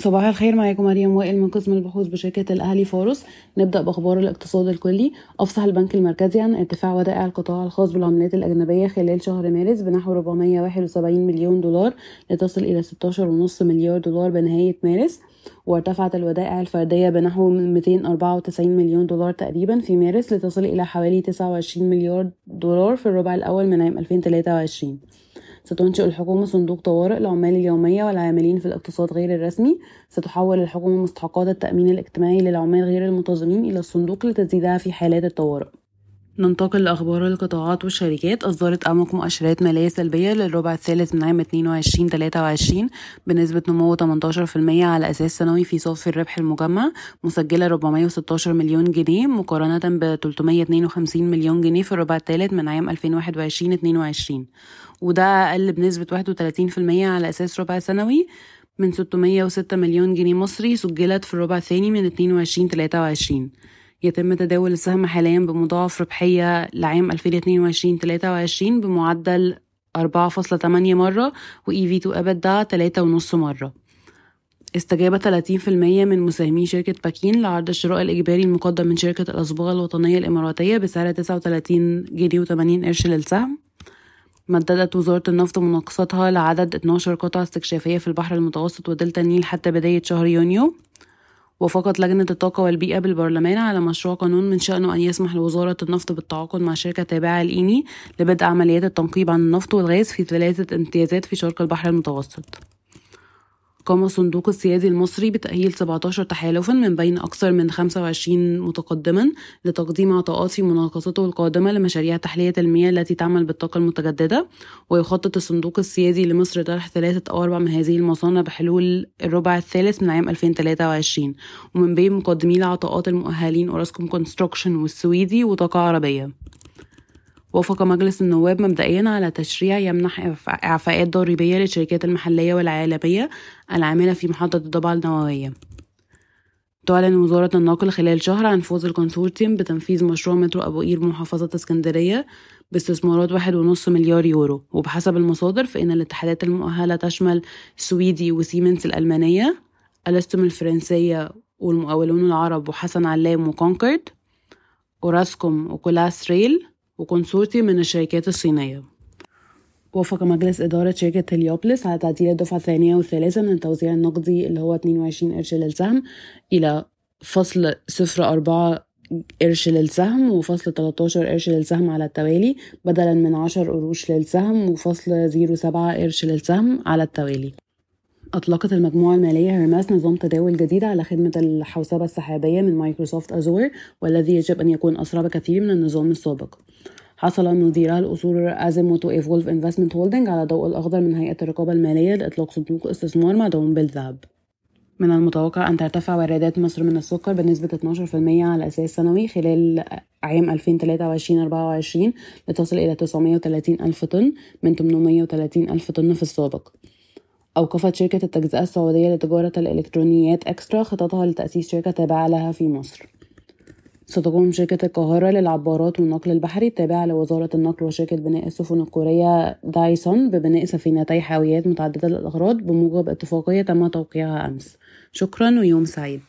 صباح الخير معاكم مريم وائل من قسم البحوث بشركة الأهلي فارس نبدأ بأخبار الاقتصاد الكلي. أفصح البنك المركزي عن ارتفاع ودائع القطاع الخاص بالعملات الأجنبية خلال شهر مارس بنحو 471 مليون دولار لتصل إلى 16.5 مليار دولار بنهاية مارس. وارتفعت الودائع الفردية بنحو 294 مليون دولار تقريبا في مارس لتصل إلى حوالي 29 مليار دولار في الربع الأول من عام 2023 ستنشئ الحكومة صندوق طوارئ للعمال اليومية والعاملين في الاقتصاد غير الرسمي. ستحول الحكومة مستحقات التأمين الاجتماعي للعمال غير المنتظمين إلى الصندوق لتسديدها في حالات الطوارئ. ننتقل لأخبار القطاعات والشركات. أصدرت أمك مؤشرات مالية سلبية للربع الثالث من عام 22-23 بنسبة نمو 18% على أساس سنوي في صافي الربح المجمع مسجلة 416 مليون جنيه مقارنة ب 352 مليون جنيه في الربع الثالث من عام 2021-22 وده أقل بنسبة 31% على أساس ربع سنوي من 606 مليون جنيه مصري سجلت في الربع الثاني من 22-23 يتم تداول السهم حاليا بمضاعف ربحية لعام 2022-23 بمعدل 4.8 مرة و EV to EBITDA 3.5 مرة. استجاب 30% من مساهمي شركة باكين لعرض الشراء الإجباري المقدم من شركة الأصبغة الوطنية الإماراتية بسعر 39 جنيه و80 قرش للسهم. مددت وزارة النفط مناقصتها لعدد 12 قطعة استكشافية في البحر المتوسط ودلتا النيل حتى بداية شهر يونيو. وافقت لجنة الطاقة والبيئة بالبرلمان على مشروع قانون من شأنه أن يسمح لوزارة النفط بالتعاقد مع شركة تابعة لإيني لبدء عمليات التنقيب عن النفط والغاز في ثلاثة امتيازات في شرق البحر المتوسط. قام الصندوق السيادي المصري بتأهيل 17 تحالفا من بين أكثر من 25 متقدما لتقديم عطاءات في مناقصته القادمة لمشاريع تحلية المياه التي تعمل بالطاقة المتجددة ويخطط الصندوق السيادي لمصر طرح ثلاثة أو أربع من هذه المصانع بحلول الربع الثالث من عام 2023 ومن بين مقدمي العطاءات المؤهلين أوراسكوم Construction والسويدي وطاقة عربية. وافق مجلس النواب مبدئيا على تشريع يمنح إعفاءات ضريبية للشركات المحلية والعالمية العاملة في محطة الضبعة النووية. تعلن وزارة النقل خلال شهر عن فوز الـ consortium بتنفيذ مشروع مترو أبو قير محافظة اسكندرية باستثمارات واحد ونص مليار يورو. وبحسب المصادر فإن الاتحادات المؤهلة تشمل سويدي وسيمنز الألمانية ألستوم الفرنسية والمقاولون العرب وحسن علام وكونكورد أوراسكوم وكولاس ريل و consortium من الشركات الصينية. وافق مجلس إدارة شركة هليوبلس على تعديل الدفعة الثانية والثالثة من التوزيع النقدي اللي هو 22 قرش للسهم إلى فصل صفر أربعة قرش للسهم وفصل 13 قرش للسهم على التوالي بدلا من 10 قروش للسهم وفصل 07 قرش للسهم على التوالي. أطلقت المجموعة المالية هيرميس نظام تداول جديد على خدمة الحوسبة السحابية من مايكروسوفت أزور والذي يجب أن يكون أسرع بكثير من النظام السابق. حصل مديرا الأصول أزيموت و Evolve Investment Holding على ضوء الأخضر من هيئة الرقابة المالية لإطلاق صندوق استثمار مدعوم بالذهب. من المتوقع أن ترتفع واردات مصر من السكر بنسبة 12% على أساس سنوي خلال عام 2023-24 لتصل إلى 930 ألف طن من 830 ألف طن في السابق. أوقفت شركة التجزئة السعودية لتجارة الإلكترونيات إكسترا خططها لتأسيس شركة تابعة لها في مصر. ستقوم شركة القاهرة للعبارات والنقل البحري التابعة لوزارة النقل وشركة بناء السفن الكورية دايسون ببناء سفينتي حاويات متعددة الأغراض بموجب اتفاقية تم توقيعها أمس. شكرا ويوم سعيد.